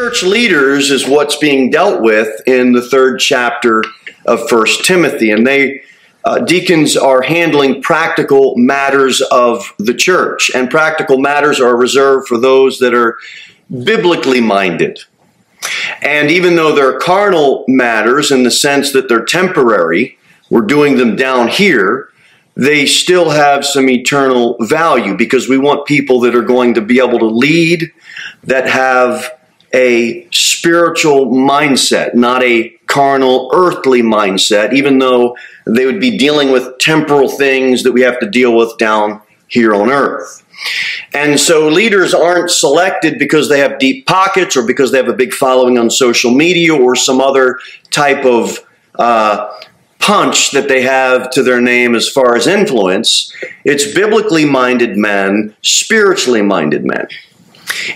church leaders is what's being dealt with in the third chapter of First Timothy, and they uh, deacons are handling practical matters of the church, and practical matters are reserved for those that are biblically minded. And even though they're carnal matters in the sense that they're temporary, we're doing them down here, they still have some eternal value because we want people that are going to be able to lead, that have a spiritual mindset, not a carnal, earthly mindset, even though they would be dealing with temporal things that we have to deal with down here on earth. And so leaders aren't selected because they have deep pockets or because they have a big following on social media or some other type of uh, punch that they have to their name as far as influence. It's biblically minded men, spiritually minded men.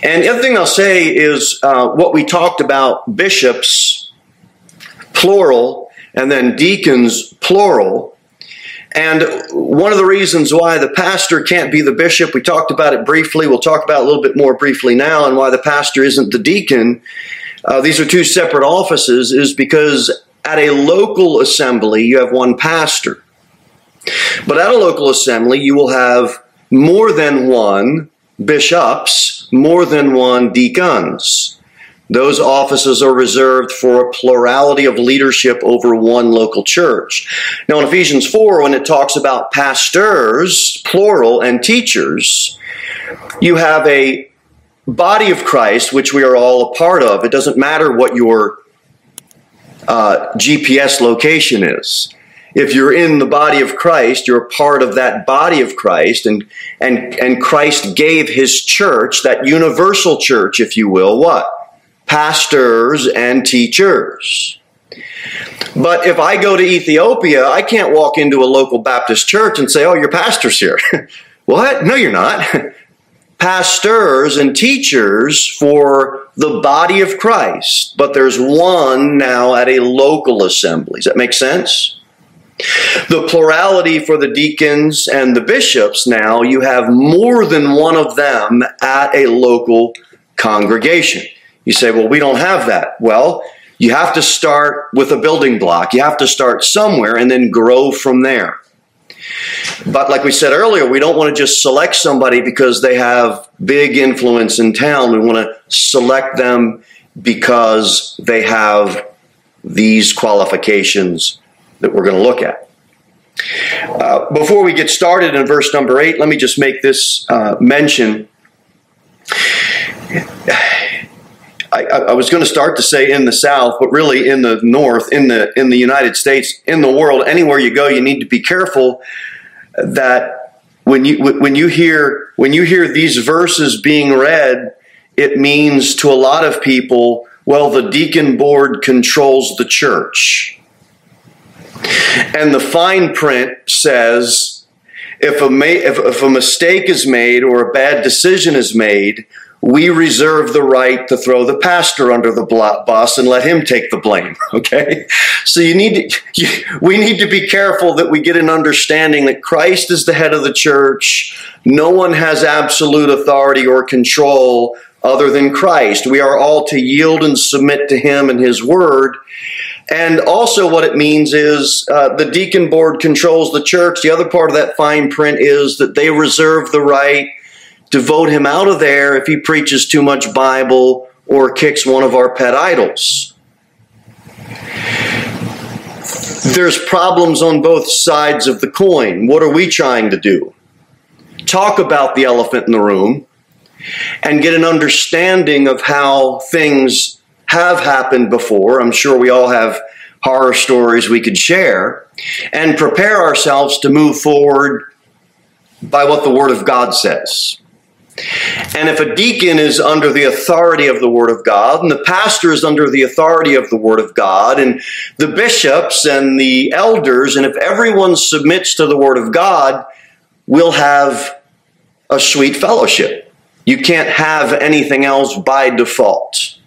And the other thing I'll say is uh, what we talked about bishops, plural, and then deacons, plural. And one of the reasons why the pastor can't be the bishop, we talked about it briefly, we'll talk about it a little bit more briefly now, and why the pastor isn't the deacon. Uh, these are two separate offices, is because at a local assembly, you have one pastor. But at a local assembly, you will have more than one bishops, more than one deacons. Those offices are reserved for a plurality of leadership over one local church. Now, in Ephesians 4, when it talks about pastors, plural, and teachers, you have a body of Christ, which we are all a part of. It doesn't matter what your uh, GPS location is if you're in the body of Christ, you're part of that body of Christ, and, and, and Christ gave his church, that universal church, if you will, what? Pastors and teachers. But if I go to Ethiopia, I can't walk into a local Baptist church and say, oh, your pastor's here. what? No, you're not. Pastors and teachers for the body of Christ, but there's one now at a local assembly. Does that make sense? The plurality for the deacons and the bishops now, you have more than one of them at a local congregation. You say, well, we don't have that. Well, you have to start with a building block. You have to start somewhere and then grow from there. But like we said earlier, we don't want to just select somebody because they have big influence in town. We want to select them because they have these qualifications that we're going to look at. Uh, before we get started in verse number 8, let me just make this uh, mention. I, I, was going to start to say in the South, but really in the North, in the in the United States, in the world, anywhere you go, you need to be careful that when you when you hear when you hear these verses being read, it means to a lot of people, well, the deacon board controls the church. And the fine print says if a, ma- if, if a mistake is made or a bad decision is made, we reserve the right to throw the pastor under the bus and let him take the blame. Okay, so you need to, you, we need to be careful that we get an understanding that Christ is the head of the church. No one has absolute authority or control other than Christ. We are all to yield and submit to Him and His Word. And also, what it means is uh, the deacon board controls the church. The other part of that fine print is that they reserve the right to vote him out of there if he preaches too much Bible or kicks one of our pet idols. There's problems on both sides of the coin. What are we trying to do? Talk about the elephant in the room and get an understanding of how things have happened before. I'm sure we all have horror stories we could share and prepare ourselves to move forward by what the Word of God says. And if a deacon is under the authority of the Word of God, and the pastor is under the authority of the Word of God, and the bishops and the elders, and if everyone submits to the Word of God, we'll have a sweet fellowship. You can't have anything else by default.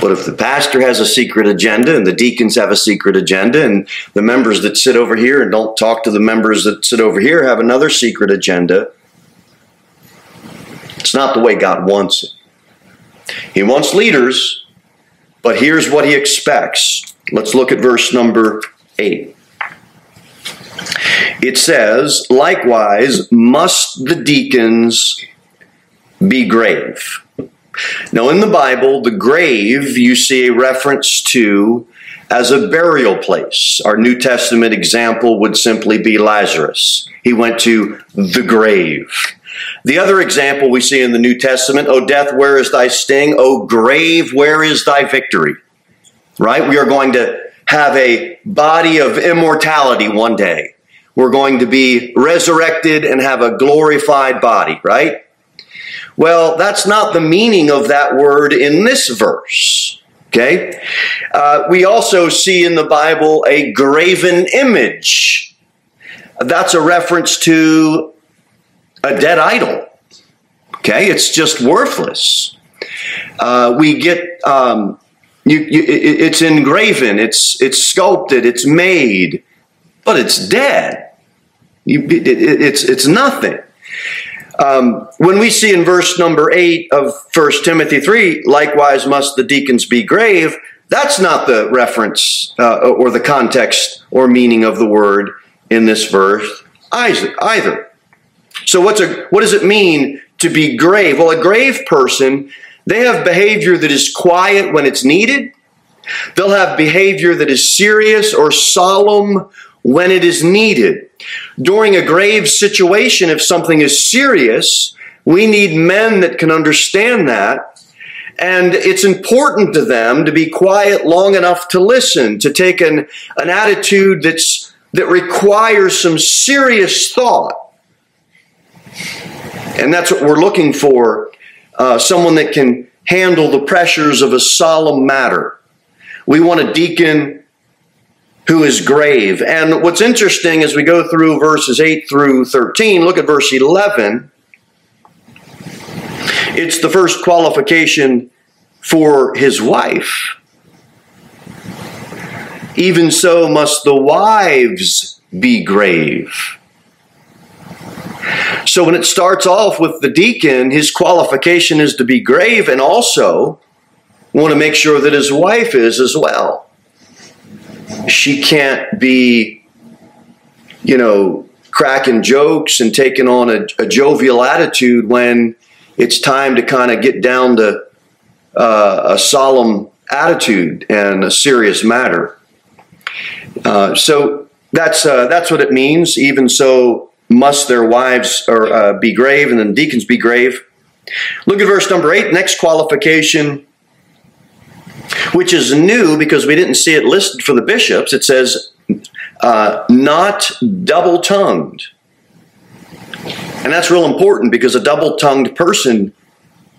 But if the pastor has a secret agenda and the deacons have a secret agenda and the members that sit over here and don't talk to the members that sit over here have another secret agenda, it's not the way God wants it. He wants leaders, but here's what he expects. Let's look at verse number 8. It says, Likewise, must the deacons be grave. Now, in the Bible, the grave you see a reference to as a burial place. Our New Testament example would simply be Lazarus. He went to the grave. The other example we see in the New Testament, O death, where is thy sting? O grave, where is thy victory? Right? We are going to have a body of immortality one day. We're going to be resurrected and have a glorified body, right? Well, that's not the meaning of that word in this verse. Okay? Uh, we also see in the Bible a graven image. That's a reference to a dead idol. Okay? It's just worthless. Uh, we get. Um, you, you, it's engraven, it's, it's sculpted, it's made, but it's dead. You, it, it, it's, it's nothing. Um, when we see in verse number 8 of 1 Timothy 3, likewise must the deacons be grave, that's not the reference uh, or the context or meaning of the word in this verse either. So what's a, what does it mean to be grave? Well, a grave person, they have behavior that is quiet when it's needed. They'll have behavior that is serious or solemn when it is needed. During a grave situation, if something is serious, we need men that can understand that. And it's important to them to be quiet long enough to listen, to take an, an attitude that's, that requires some serious thought. And that's what we're looking for uh, someone that can handle the pressures of a solemn matter. We want a deacon who is grave. And what's interesting as we go through verses 8 through 13, look at verse 11. It's the first qualification for his wife. Even so must the wives be grave. So when it starts off with the deacon, his qualification is to be grave and also want to make sure that his wife is as well she can't be, you know, cracking jokes and taking on a, a jovial attitude when it's time to kind of get down to uh, a solemn attitude and a serious matter. Uh, so that's uh, that's what it means. Even so, must their wives or uh, be grave, and then deacons be grave. Look at verse number eight. Next qualification which is new because we didn't see it listed for the bishops. It says, uh, not double tongued. And that's real important because a double tongued person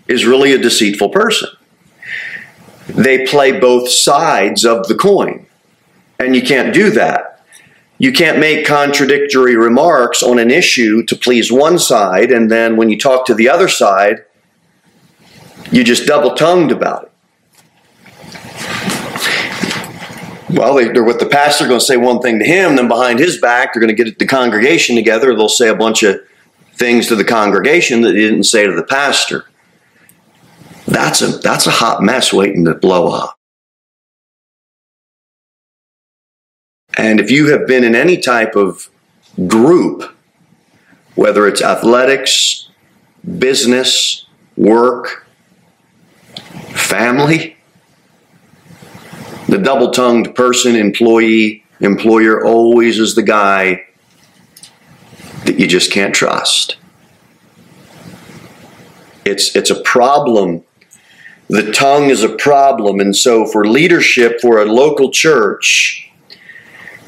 is really a deceitful person. They play both sides of the coin, and you can't do that. You can't make contradictory remarks on an issue to please one side, and then when you talk to the other side, you just double tongued about it. Well, they, are with the pastor going to say one thing to him, then behind his back, they're going to get the congregation together. They'll say a bunch of things to the congregation that he didn't say to the pastor. That's a that's a hot mess waiting to blow up. And if you have been in any type of group, whether it's athletics, business, work, family, the double tongued person, employee, employer always is the guy that you just can't trust. It's, it's a problem. The tongue is a problem. And so, for leadership for a local church,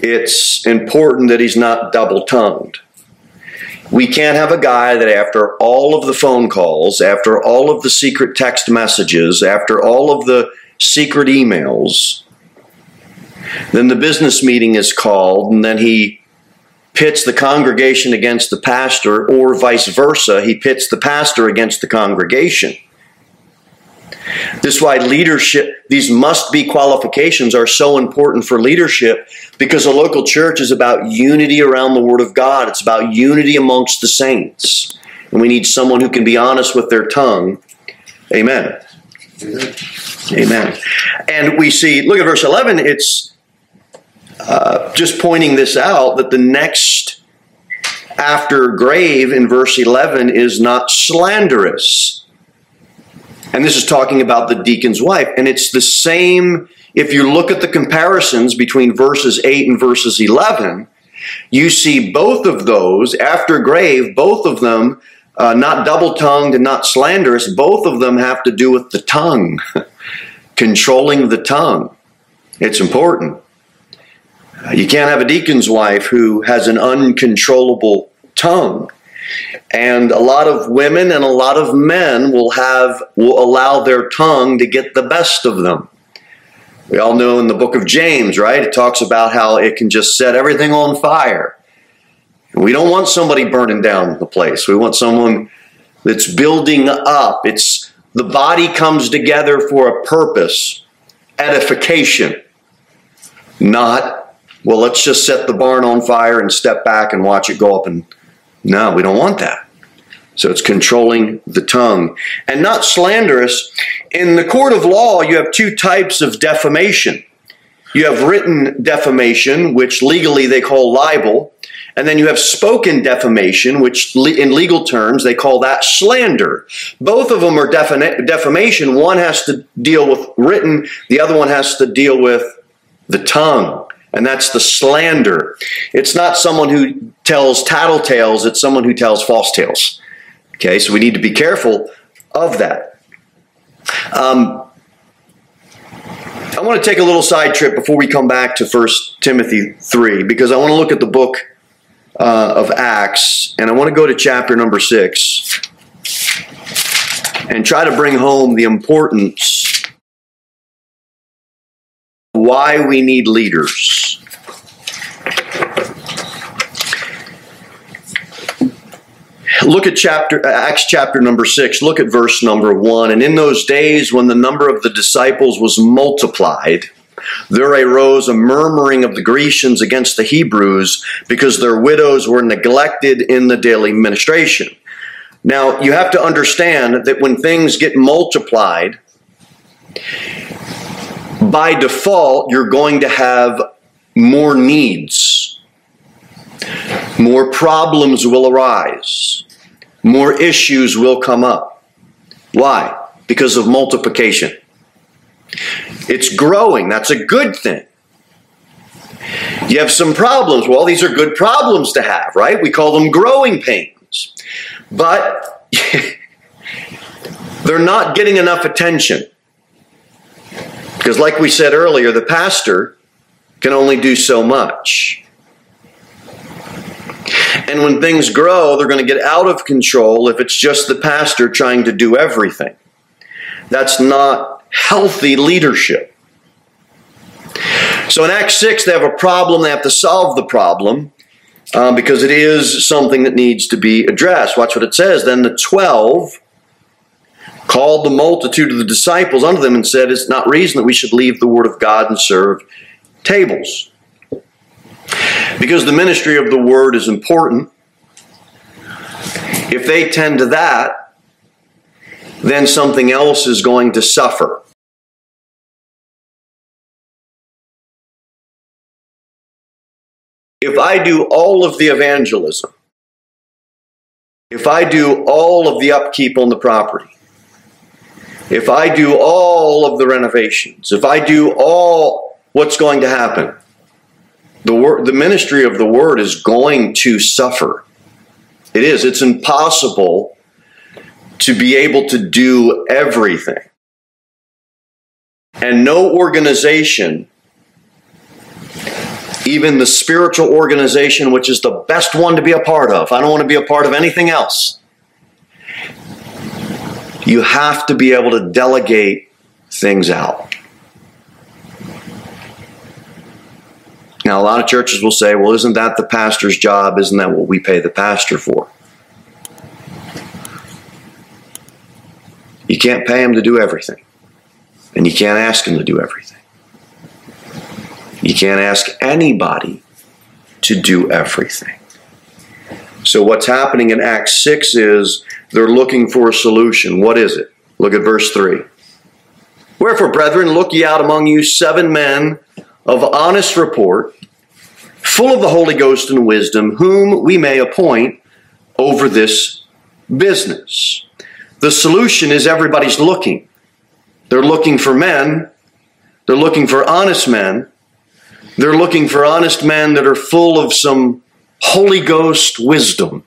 it's important that he's not double tongued. We can't have a guy that, after all of the phone calls, after all of the secret text messages, after all of the secret emails, then the business meeting is called, and then he pits the congregation against the pastor, or vice versa. He pits the pastor against the congregation. This is why leadership, these must be qualifications are so important for leadership because a local church is about unity around the Word of God. It's about unity amongst the saints. And we need someone who can be honest with their tongue. Amen. Amen. And we see, look at verse 11, it's uh, just pointing this out that the next after grave in verse 11 is not slanderous. And this is talking about the deacon's wife. And it's the same, if you look at the comparisons between verses 8 and verses 11, you see both of those after grave, both of them uh, not double tongued and not slanderous, both of them have to do with the tongue, controlling the tongue. It's important. You can't have a deacon's wife who has an uncontrollable tongue. And a lot of women and a lot of men will have will allow their tongue to get the best of them. We all know in the book of James, right? It talks about how it can just set everything on fire. We don't want somebody burning down the place. We want someone that's building up. It's the body comes together for a purpose, edification, not, well, let's just set the barn on fire and step back and watch it go up. And no, we don't want that. So it's controlling the tongue and not slanderous. In the court of law, you have two types of defamation. You have written defamation, which legally they call libel, and then you have spoken defamation, which in legal terms they call that slander. Both of them are defamation. One has to deal with written, the other one has to deal with the tongue. And that's the slander. It's not someone who tells tattletales, it's someone who tells false tales. Okay, so we need to be careful of that. Um, I want to take a little side trip before we come back to 1 Timothy 3 because I want to look at the book uh, of Acts, and I want to go to chapter number six and try to bring home the importance why we need leaders. Look at chapter Acts chapter number 6. Look at verse number 1. And in those days when the number of the disciples was multiplied, there arose a murmuring of the Grecians against the Hebrews because their widows were neglected in the daily ministration. Now, you have to understand that when things get multiplied, by default, you're going to have more needs. More problems will arise. More issues will come up. Why? Because of multiplication. It's growing. That's a good thing. You have some problems. Well, these are good problems to have, right? We call them growing pains. But they're not getting enough attention. Because, like we said earlier, the pastor can only do so much. And when things grow, they're going to get out of control if it's just the pastor trying to do everything. That's not healthy leadership. So in Acts 6, they have a problem, they have to solve the problem um, because it is something that needs to be addressed. Watch what it says. Then the 12 called the multitude of the disciples unto them and said, It's not reason that we should leave the word of God and serve tables. Because the ministry of the word is important. If they tend to that, then something else is going to suffer. if I do all of the evangelism, if I do all of the upkeep on the property, if I do all of the renovations, if I do all, what's going to happen? The, word, the ministry of the word is going to suffer. It is. It's impossible to be able to do everything. And no organization even the spiritual organization, which is the best one to be a part of. I don't want to be a part of anything else. You have to be able to delegate things out. Now, a lot of churches will say, well, isn't that the pastor's job? Isn't that what we pay the pastor for? You can't pay him to do everything, and you can't ask him to do everything. You can't ask anybody to do everything. So, what's happening in Acts 6 is they're looking for a solution. What is it? Look at verse 3. Wherefore, brethren, look ye out among you seven men of honest report, full of the Holy Ghost and wisdom, whom we may appoint over this business. The solution is everybody's looking. They're looking for men, they're looking for honest men, they're looking for honest men that are full of some Holy Ghost wisdom.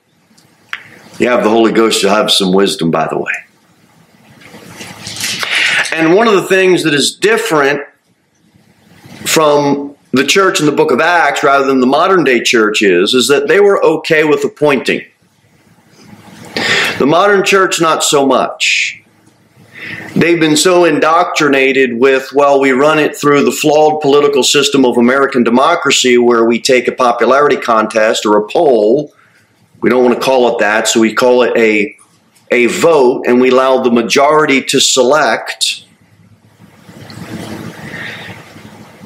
You have the Holy Ghost, you have some wisdom, by the way. And one of the things that is different from the church in the book of Acts rather than the modern day church is, is that they were okay with appointing. The modern church, not so much. They've been so indoctrinated with, well, we run it through the flawed political system of American democracy where we take a popularity contest or a poll. We don't want to call it that, so we call it a, a vote, and we allow the majority to select.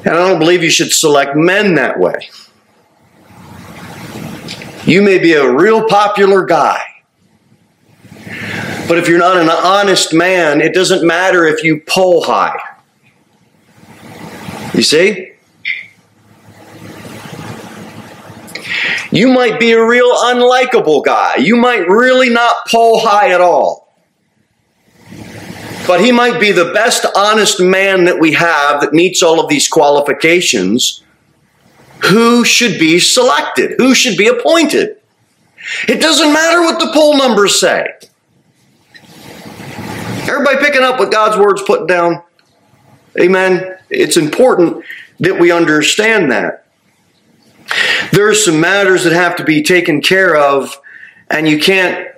And I don't believe you should select men that way. You may be a real popular guy but if you're not an honest man, it doesn't matter if you pull high. You see? You might be a real unlikable guy. You might really not pull high at all. But he might be the best honest man that we have that meets all of these qualifications. Who should be selected? Who should be appointed? It doesn't matter what the poll numbers say. Everybody picking up what God's word's put down? Amen. It's important that we understand that. There's some matters that have to be taken care of, and you can't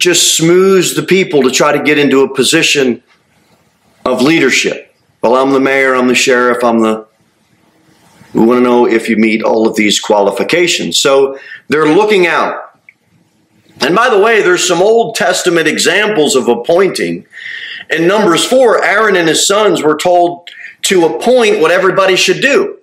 just smooth the people to try to get into a position of leadership. Well, I'm the mayor, I'm the sheriff, I'm the. We want to know if you meet all of these qualifications. So they're looking out. And by the way, there's some Old Testament examples of appointing. In Numbers 4, Aaron and his sons were told to appoint what everybody should do.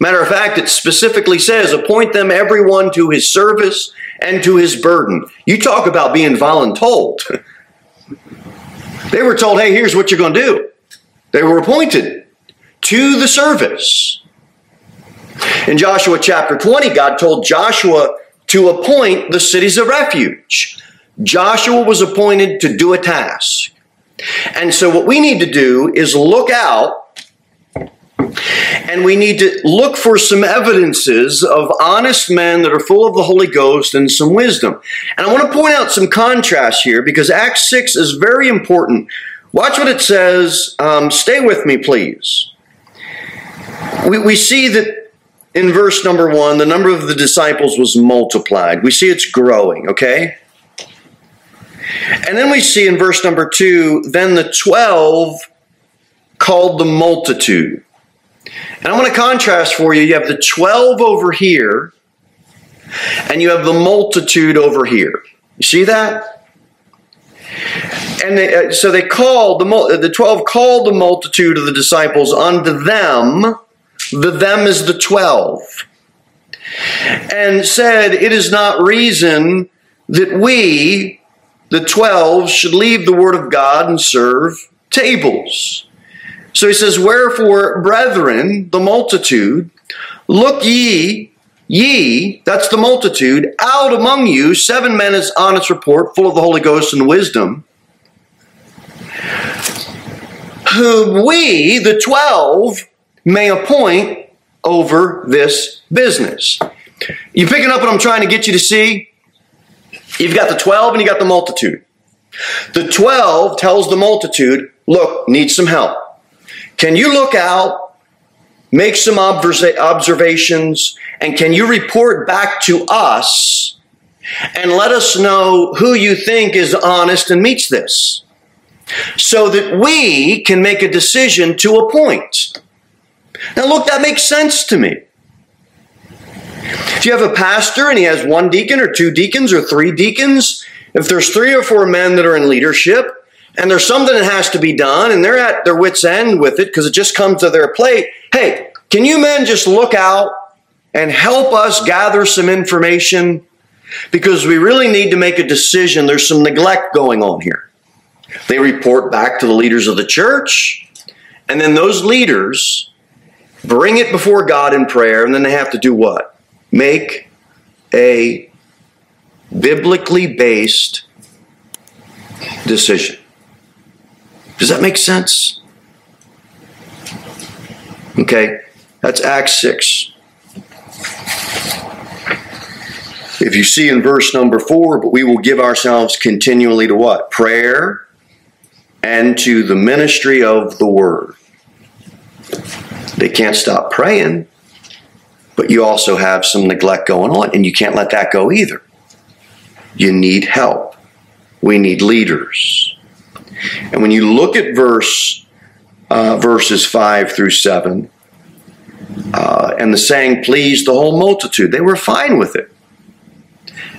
Matter of fact, it specifically says, appoint them everyone to his service and to his burden. You talk about being voluntold. they were told, hey, here's what you're going to do. They were appointed to the service. In Joshua chapter 20, God told Joshua to appoint the cities of refuge. Joshua was appointed to do a task. And so, what we need to do is look out and we need to look for some evidences of honest men that are full of the Holy Ghost and some wisdom. And I want to point out some contrast here because Acts 6 is very important. Watch what it says. Um, stay with me, please. We, we see that in verse number one, the number of the disciples was multiplied. We see it's growing, okay? And then we see in verse number two, then the 12 called the multitude. And I'm going to contrast for you. You have the 12 over here, and you have the multitude over here. You see that? And they, uh, so they called, the, the 12 called the multitude of the disciples unto them the them is the twelve. And said, It is not reason that we, the twelve, should leave the word of God and serve tables. So he says, Wherefore, brethren, the multitude, look ye, ye, that's the multitude, out among you, seven men as honest report, full of the Holy Ghost and wisdom, whom we, the twelve, may appoint over this business. You picking up what I'm trying to get you to see? You've got the 12 and you got the multitude. The 12 tells the multitude, look, need some help. Can you look out, make some observations, and can you report back to us and let us know who you think is honest and meets this? So that we can make a decision to appoint. Now, look, that makes sense to me. If you have a pastor and he has one deacon or two deacons or three deacons, if there's three or four men that are in leadership and there's something that has to be done and they're at their wits' end with it because it just comes to their plate, hey, can you men just look out and help us gather some information? Because we really need to make a decision. There's some neglect going on here. They report back to the leaders of the church. And then those leaders bring it before God in prayer, and then they have to do what? Make a biblically based decision. Does that make sense? Okay, that's Acts 6. If you see in verse number 4, but we will give ourselves continually to what? Prayer and to the ministry of the word. They can't stop praying, but you also have some neglect going on, and you can't let that go either. You need help. We need leaders. And when you look at verse uh, verses five through seven, uh, and the saying pleased the whole multitude, they were fine with it.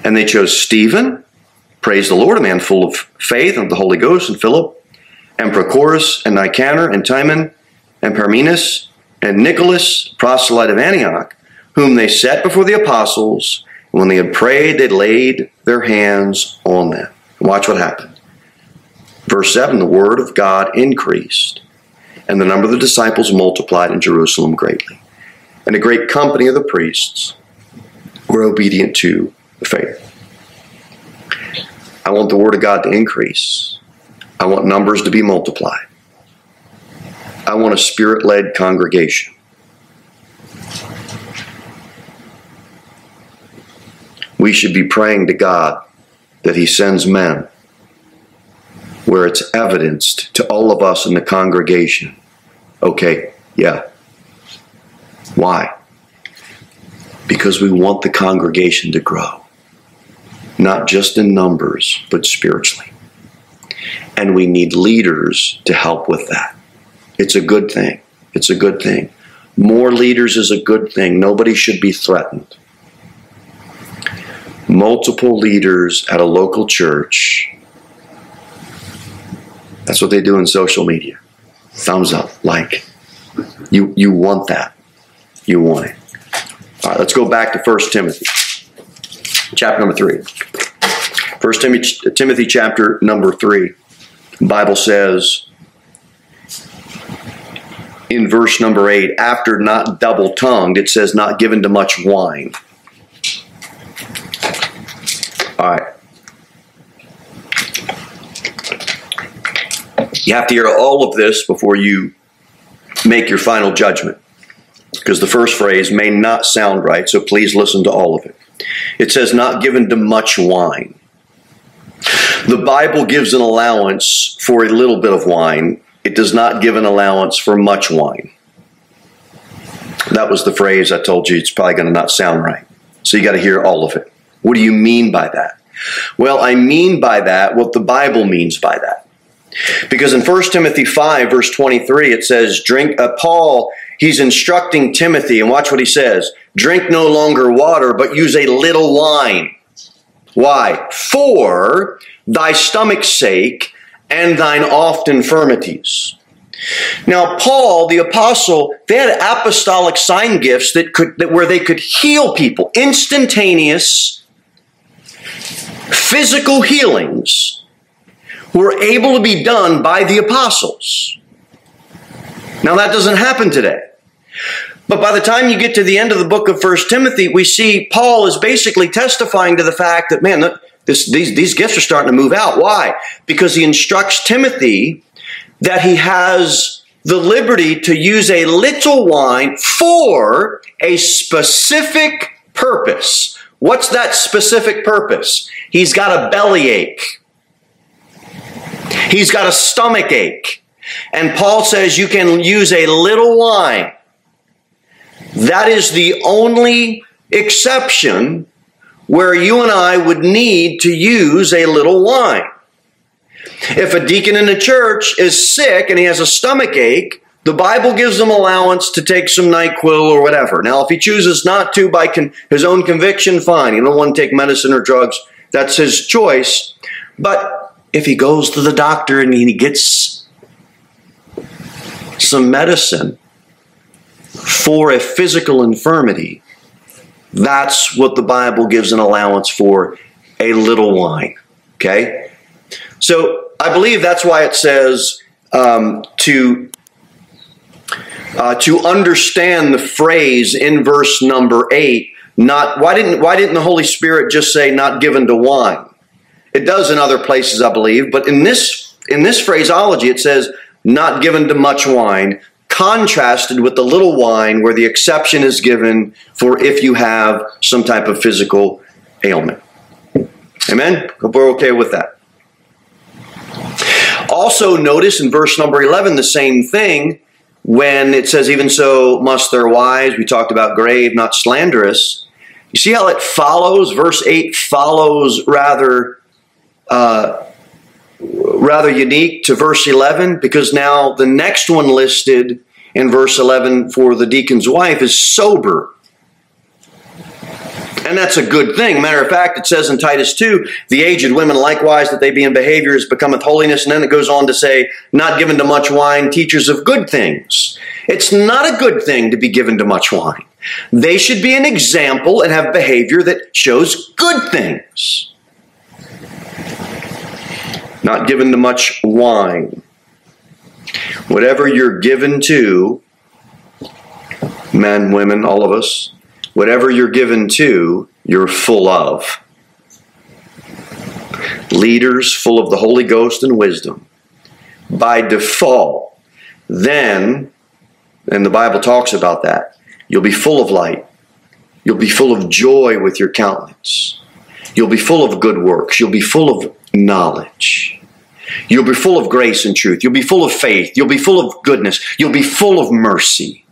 And they chose Stephen, praise the Lord, a man full of faith and of the Holy Ghost, and Philip, and Prochorus, and Nicanor, and Timon, and Parmenas, and Nicholas, proselyte of Antioch, whom they set before the apostles. And when they had prayed, they laid their hands on them. Watch what happened. Verse 7 the word of God increased, and the number of the disciples multiplied in Jerusalem greatly. And a great company of the priests were obedient to the faith. I want the word of God to increase. I want numbers to be multiplied. I want a spirit led congregation. We should be praying to God that He sends men where it's evidenced to all of us in the congregation. Okay, yeah. Why? Because we want the congregation to grow, not just in numbers, but spiritually. And we need leaders to help with that. It's a good thing. It's a good thing. More leaders is a good thing. Nobody should be threatened. Multiple leaders at a local church that's what they do in social media. Thumbs up, like. You you want that. You want it. All right, let's go back to 1 Timothy. Chapter number 3. 1 Timothy, Timothy chapter number 3. The Bible says in verse number 8, after not double tongued, it says not given to much wine. All right. You have to hear all of this before you make your final judgment. Because the first phrase may not sound right, so please listen to all of it. It says, not given to much wine. The Bible gives an allowance for a little bit of wine, it does not give an allowance for much wine. That was the phrase I told you, it's probably going to not sound right. So you got to hear all of it. What do you mean by that? Well, I mean by that what the Bible means by that. Because in 1 Timothy 5, verse 23, it says, drink, uh, Paul, he's instructing Timothy, and watch what he says drink no longer water, but use a little wine. Why? For thy stomach's sake and thine oft infirmities. Now, Paul, the apostle, they had apostolic sign gifts that could, that where they could heal people, instantaneous physical healings were able to be done by the apostles. Now that doesn't happen today. But by the time you get to the end of the book of First Timothy, we see Paul is basically testifying to the fact that, man, this, these, these gifts are starting to move out. Why? Because he instructs Timothy that he has the liberty to use a little wine for a specific purpose. What's that specific purpose? He's got a bellyache. He's got a stomach ache. And Paul says you can use a little wine. That is the only exception where you and I would need to use a little wine. If a deacon in the church is sick and he has a stomach ache, the Bible gives him allowance to take some NyQuil or whatever. Now, if he chooses not to by con- his own conviction, fine. He don't want to take medicine or drugs. That's his choice. But if he goes to the doctor and he gets some medicine for a physical infirmity, that's what the Bible gives an allowance for a little wine. Okay? So I believe that's why it says um, to uh, to understand the phrase in verse number eight. Not why didn't why didn't the Holy Spirit just say not given to wine? It does in other places, I believe, but in this in this phraseology, it says not given to much wine, contrasted with the little wine, where the exception is given for if you have some type of physical ailment. Amen. Hope we're okay with that. Also, notice in verse number 11 the same thing when it says, Even so must their wives, we talked about grave, not slanderous. You see how it follows? Verse 8 follows rather. Uh, rather unique to verse 11 because now the next one listed in verse 11 for the deacon's wife is sober. And that's a good thing. Matter of fact, it says in Titus 2, the aged women likewise that they be in behavior behaviors becometh holiness. And then it goes on to say, not given to much wine, teachers of good things. It's not a good thing to be given to much wine. They should be an example and have behavior that shows good things. Not given to much wine. Whatever you're given to, men, women, all of us, whatever you're given to, you're full of. Leaders full of the Holy Ghost and wisdom. By default, then, and the Bible talks about that, you'll be full of light. You'll be full of joy with your countenance. You'll be full of good works. You'll be full of knowledge. You'll be full of grace and truth. You'll be full of faith. You'll be full of goodness. You'll be full of mercy.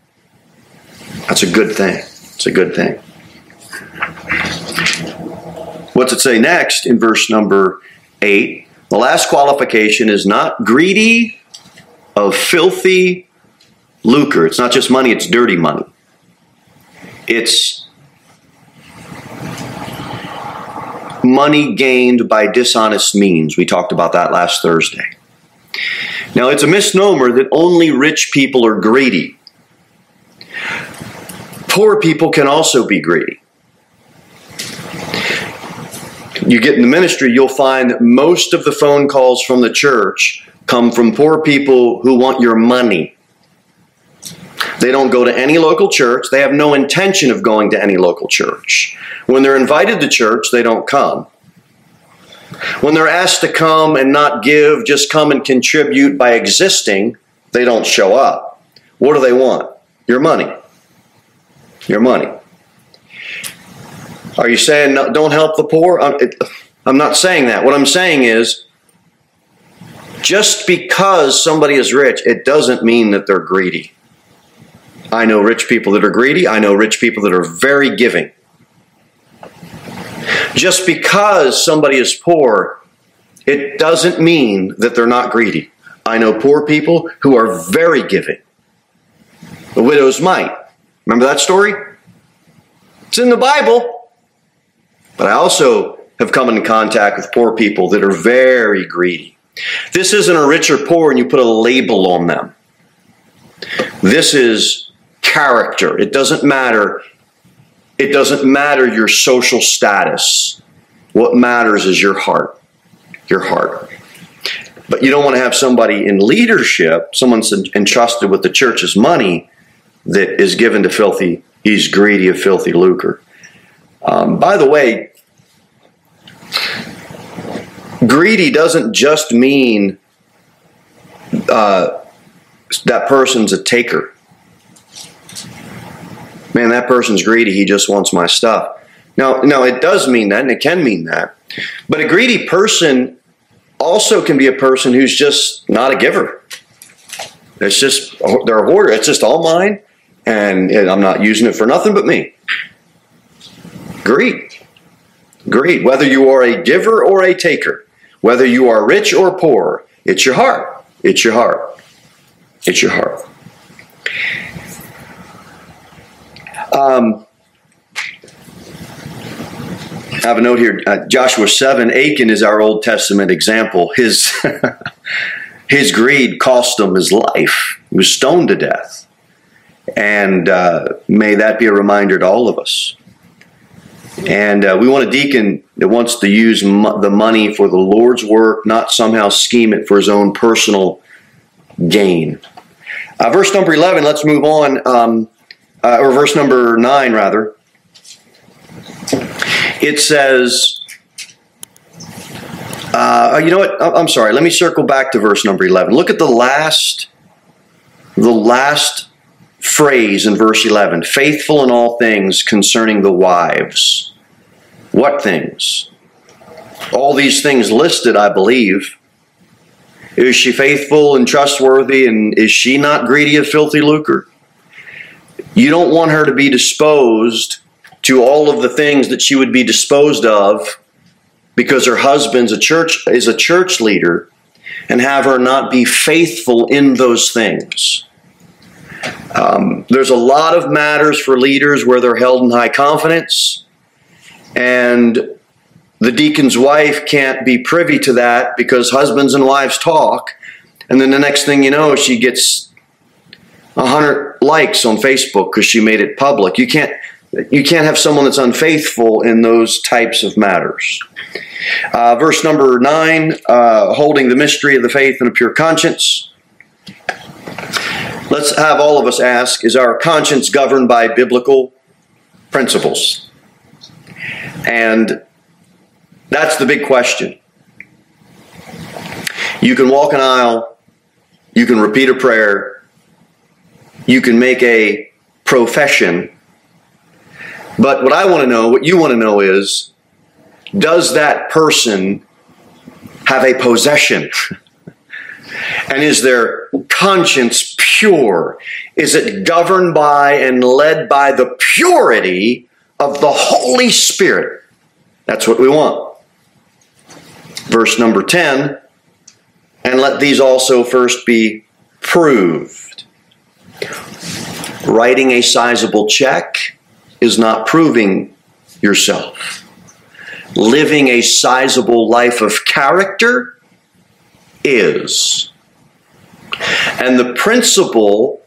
That's a good thing. It's a good thing. What's it say next in verse number 8? The last qualification is not greedy of filthy lucre. It's not just money, it's dirty money. It's money gained by dishonest means. We talked about that last Thursday. Now, it's a misnomer that only rich people are greedy. Poor people can also be greedy. You get in the ministry, you'll find most of the phone calls from the church come from poor people who want your money. They don't go to any local church. They have no intention of going to any local church. When they're invited to church, they don't come. When they're asked to come and not give, just come and contribute by existing, they don't show up. What do they want? Your money. Your money. Are you saying no, don't help the poor? I'm not saying that. What I'm saying is just because somebody is rich, it doesn't mean that they're greedy. I know rich people that are greedy. I know rich people that are very giving. Just because somebody is poor, it doesn't mean that they're not greedy. I know poor people who are very giving. The widow's mite. Remember that story? It's in the Bible. But I also have come into contact with poor people that are very greedy. This isn't a rich or poor and you put a label on them. This is character. It doesn't matter. It doesn't matter your social status. What matters is your heart. Your heart. But you don't want to have somebody in leadership, someone's entrusted with the church's money that is given to filthy, he's greedy of filthy lucre. Um, by the way, greedy doesn't just mean uh, that person's a taker man, that person's greedy. He just wants my stuff. Now, now it does mean that, and it can mean that. But a greedy person also can be a person who's just not a giver. It's just they're a hoarder. It's just all mine, and I'm not using it for nothing but me. Greed, greed. Whether you are a giver or a taker, whether you are rich or poor, it's your heart. It's your heart. It's your heart. Um, I have a note here. Uh, Joshua 7, Achan is our Old Testament example. His, his greed cost him his life. He was stoned to death. And uh, may that be a reminder to all of us. And uh, we want a deacon that wants to use mo- the money for the Lord's work, not somehow scheme it for his own personal gain. Uh, verse number 11, let's move on, um, uh, or verse number 9, rather. It says, uh, you know what? I'm sorry. Let me circle back to verse number 11. Look at the last, the last phrase in verse 11 faithful in all things concerning the wives. What things? All these things listed, I believe. Is she faithful and trustworthy, and is she not greedy of filthy lucre? You don't want her to be disposed to all of the things that she would be disposed of because her husband's a church is a church leader and have her not be faithful in those things. Um, there's a lot of matters for leaders where they're held in high confidence, and the deacon's wife can't be privy to that because husbands and wives talk, and then the next thing you know, she gets a hundred likes on Facebook because she made it public. You can't you can't have someone that's unfaithful in those types of matters. Uh, verse number nine, uh, holding the mystery of the faith in a pure conscience. Let's have all of us ask Is our conscience governed by biblical principles? And that's the big question. You can walk an aisle, you can repeat a prayer, you can make a profession. But what I want to know, what you want to know is does that person have a possession? and is their conscience pure? Is it governed by and led by the purity of the Holy Spirit? That's what we want. Verse number 10 and let these also first be proved. Writing a sizable check is not proving yourself. Living a sizable life of character is. And the principle,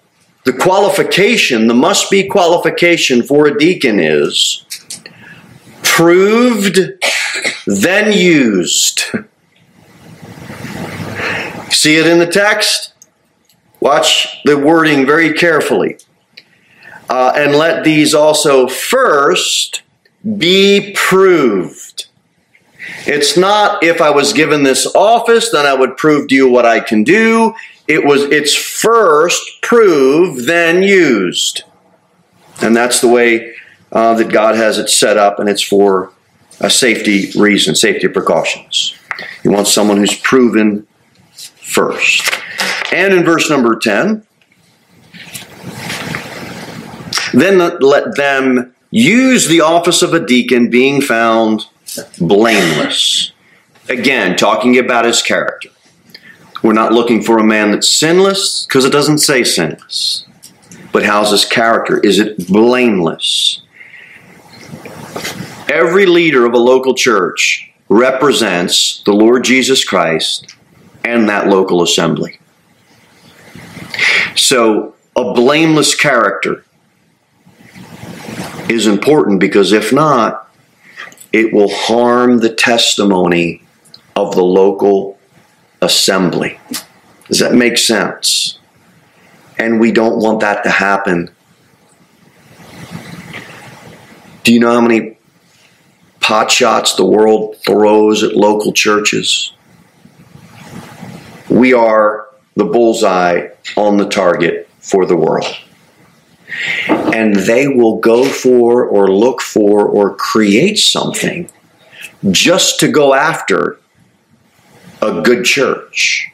the qualification, the must be qualification for a deacon is proved, then used. See it in the text? Watch the wording very carefully. Uh, and let these also first be proved. It's not if I was given this office, then I would prove to you what I can do. It was it's first proved, then used. And that's the way uh, that God has it set up, and it's for a safety reason, safety precautions. You want someone who's proven first. And in verse number 10, then let them use the office of a deacon being found blameless. Again, talking about his character. We're not looking for a man that's sinless because it doesn't say sinless. But how's his character? Is it blameless? Every leader of a local church represents the Lord Jesus Christ and that local assembly. So, a blameless character is important because if not, it will harm the testimony of the local assembly. Does that make sense? And we don't want that to happen. Do you know how many pot shots the world throws at local churches? We are the bullseye on the target for the world and they will go for or look for or create something just to go after a good church.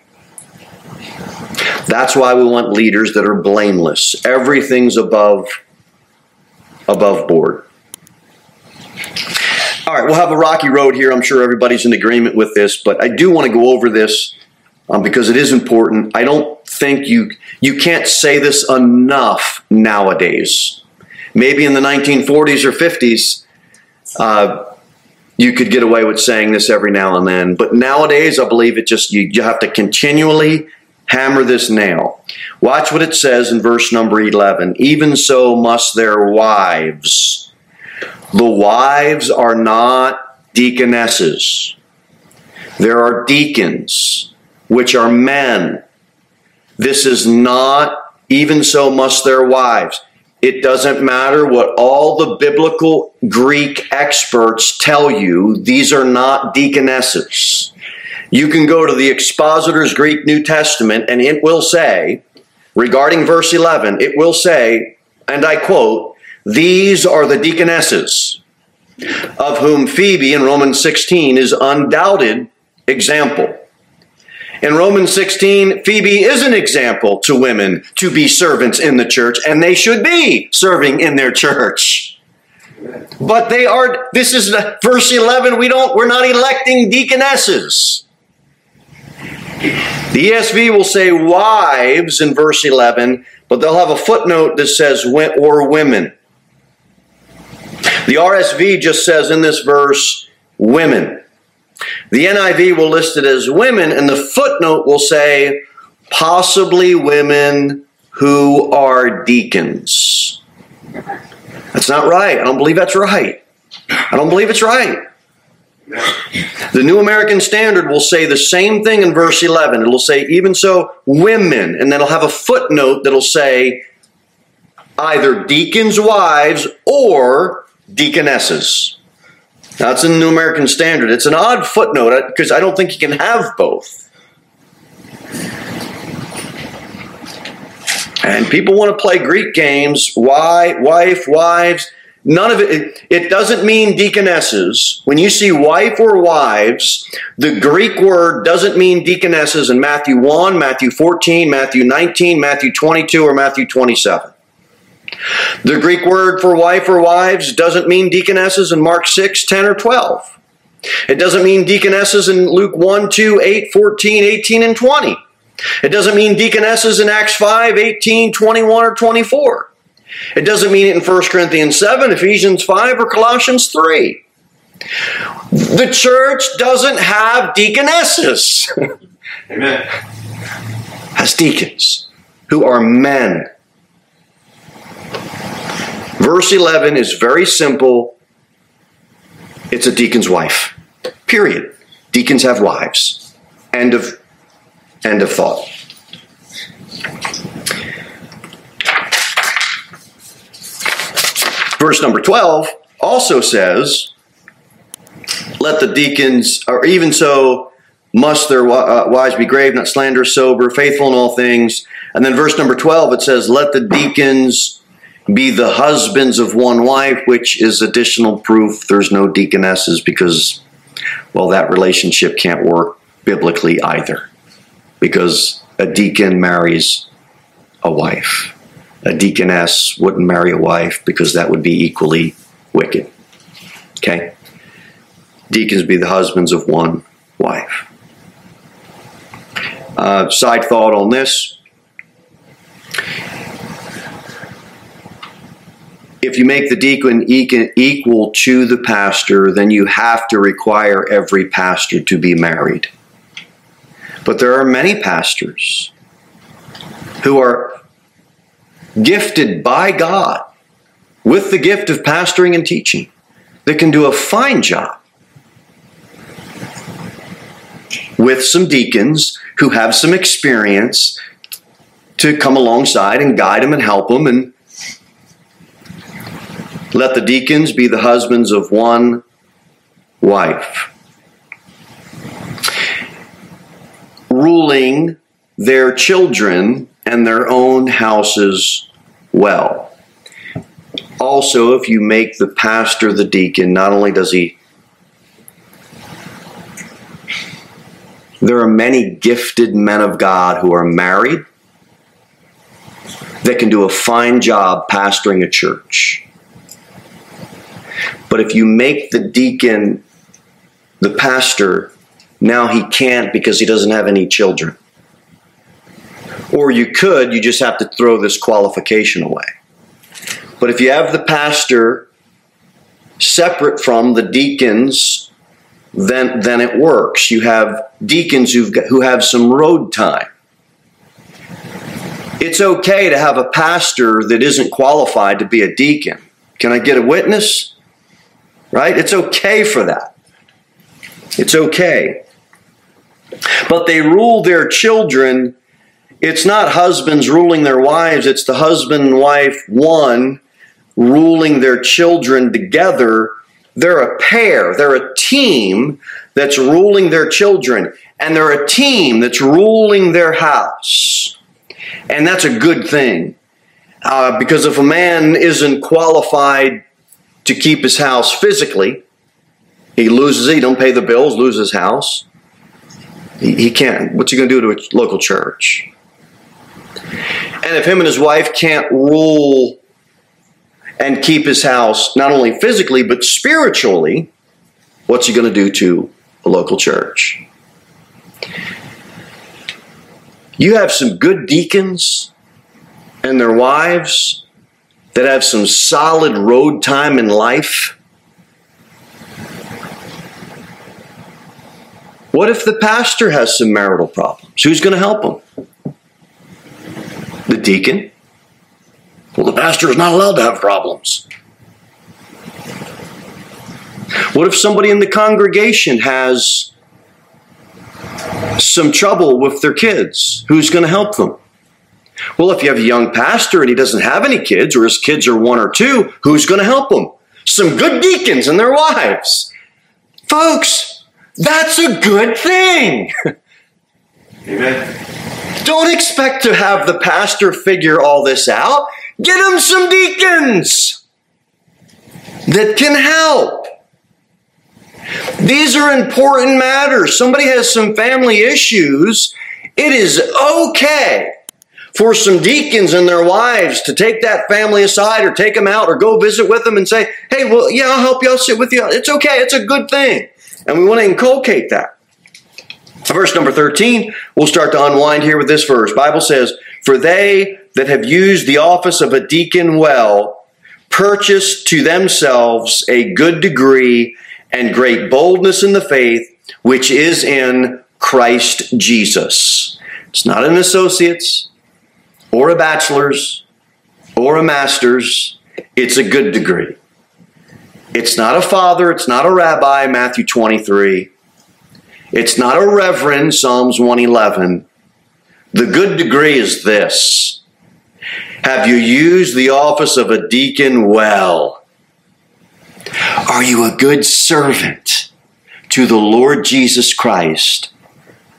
That's why we want leaders that are blameless. Everything's above above board. All right, we'll have a rocky road here. I'm sure everybody's in agreement with this, but I do want to go over this um, because it is important. I don't think you you can't say this enough nowadays. Maybe in the 1940s or 50s, uh, you could get away with saying this every now and then, but nowadays I believe it just you, you have to continually hammer this nail. Watch what it says in verse number 11. Even so must their wives. The wives are not deaconesses. There are deacons which are men. This is not even so must their wives. It doesn't matter what all the biblical Greek experts tell you, these are not deaconesses. You can go to the Expositor's Greek New Testament and it will say, regarding verse 11, it will say, and I quote, These are the deaconesses, of whom Phoebe in Romans 16 is undoubted example. In Romans 16, Phoebe is an example to women to be servants in the church, and they should be serving in their church. But they are, this is the, verse 11, we don't, we're not electing deaconesses. The ESV will say wives in verse 11, but they'll have a footnote that says or women. The RSV just says in this verse, women. The NIV will list it as women, and the footnote will say possibly women who are deacons. That's not right. I don't believe that's right. I don't believe it's right. The New American Standard will say the same thing in verse 11. It'll say, even so, women, and then it'll have a footnote that'll say either deacons' wives or deaconesses. That's in the New American Standard. It's an odd footnote because I don't think you can have both. And people want to play Greek games. Why, wife, wives. None of it, it, it doesn't mean deaconesses. When you see wife or wives, the Greek word doesn't mean deaconesses in Matthew 1, Matthew 14, Matthew 19, Matthew 22, or Matthew 27. The Greek word for wife or wives doesn't mean deaconesses in Mark 6, 10, or 12. It doesn't mean deaconesses in Luke 1, 2, 8, 14, 18, and 20. It doesn't mean deaconesses in Acts 5, 18, 21, or 24. It doesn't mean it in 1 Corinthians 7, Ephesians 5, or Colossians 3. The church doesn't have deaconesses. Amen. Has deacons who are men Verse 11 is very simple. It's a deacon's wife. Period. Deacons have wives. End of end of thought. Verse number 12 also says, Let the deacons, or even so, must their uh, wives be grave, not slanderous, sober, faithful in all things. And then verse number 12, it says, Let the deacons be the husbands of one wife, which is additional proof there's no deaconesses because, well, that relationship can't work biblically either. Because a deacon marries a wife. A deaconess wouldn't marry a wife because that would be equally wicked. Okay? Deacons be the husbands of one wife. Uh, side thought on this if you make the deacon equal to the pastor, then you have to require every pastor to be married. But there are many pastors who are gifted by God with the gift of pastoring and teaching that can do a fine job with some deacons who have some experience to come alongside and guide them and help them and let the deacons be the husbands of one wife, ruling their children and their own houses well. Also, if you make the pastor the deacon, not only does he There are many gifted men of God who are married that can do a fine job pastoring a church. But if you make the deacon the pastor, now he can't because he doesn't have any children. Or you could, you just have to throw this qualification away. But if you have the pastor separate from the deacons, then, then it works. You have deacons who've got, who have some road time. It's okay to have a pastor that isn't qualified to be a deacon. Can I get a witness? Right? It's okay for that. It's okay. But they rule their children it's not husbands ruling their wives, it's the husband and wife, one, ruling their children together. They're a pair, they're a team that's ruling their children, and they're a team that's ruling their house. And that's a good thing. Uh, because if a man isn't qualified to keep his house physically, he loses it, he don't pay the bills, loses his house. He, he can't. What's he going to do to a local church? And if him and his wife can't rule and keep his house not only physically but spiritually, what's he going to do to a local church? You have some good deacons and their wives that have some solid road time in life. What if the pastor has some marital problems? Who's going to help him? The deacon? Well, the pastor is not allowed to have problems. What if somebody in the congregation has some trouble with their kids? Who's going to help them? Well, if you have a young pastor and he doesn't have any kids, or his kids are one or two, who's going to help him? Some good deacons and their wives. Folks, that's a good thing. Amen. Don't expect to have the pastor figure all this out. Get him some deacons that can help. These are important matters. Somebody has some family issues. It is okay for some deacons and their wives to take that family aside or take them out or go visit with them and say, hey, well, yeah, I'll help you. I'll sit with you. It's okay. It's a good thing. And we want to inculcate that. Verse number 13, we'll start to unwind here with this verse. Bible says, For they that have used the office of a deacon well purchase to themselves a good degree and great boldness in the faith which is in Christ Jesus. It's not an associate's or a bachelor's or a master's. It's a good degree. It's not a father, it's not a rabbi, Matthew 23. It's not a reverend, Psalms 111. The good degree is this Have you used the office of a deacon well? Are you a good servant to the Lord Jesus Christ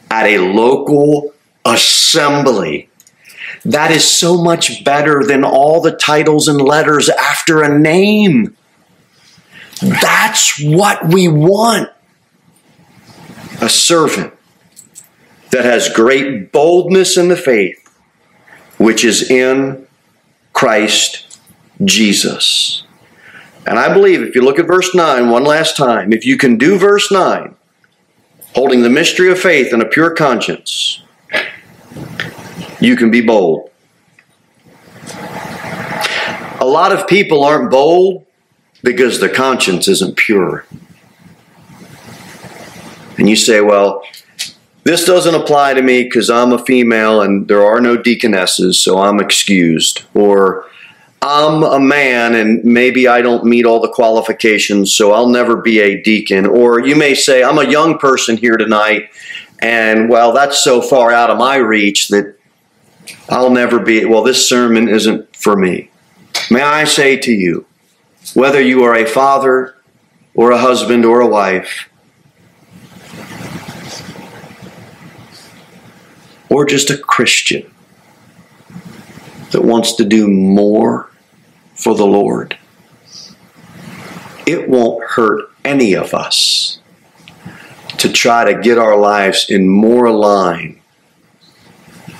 at a local assembly? That is so much better than all the titles and letters after a name. That's what we want a servant that has great boldness in the faith, which is in Christ Jesus. And I believe if you look at verse 9 one last time, if you can do verse 9, holding the mystery of faith and a pure conscience, you can be bold. A lot of people aren't bold because their conscience isn't pure and you say, well, this doesn't apply to me because I'm a female and there are no deaconesses, so I'm excused. Or I'm a man and maybe I don't meet all the qualifications, so I'll never be a deacon. Or you may say, I'm a young person here tonight, and well, that's so far out of my reach that I'll never be. Well, this sermon isn't for me. May I say to you, whether you are a father or a husband or a wife, or just a Christian that wants to do more for the Lord, it won't hurt any of us to try to get our lives in more line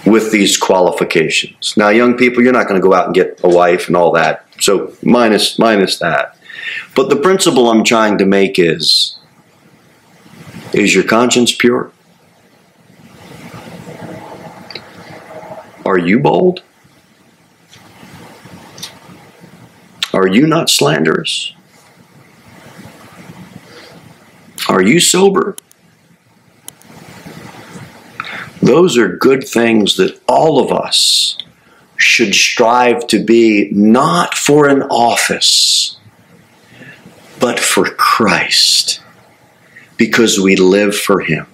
with these qualifications. Now, young people, you're not going to go out and get a wife and all that. So minus minus that. But the principle I'm trying to make is is your conscience pure? Are you bold? Are you not slanderous? Are you sober? Those are good things that all of us should strive to be not for an office, but for Christ, because we live for Him.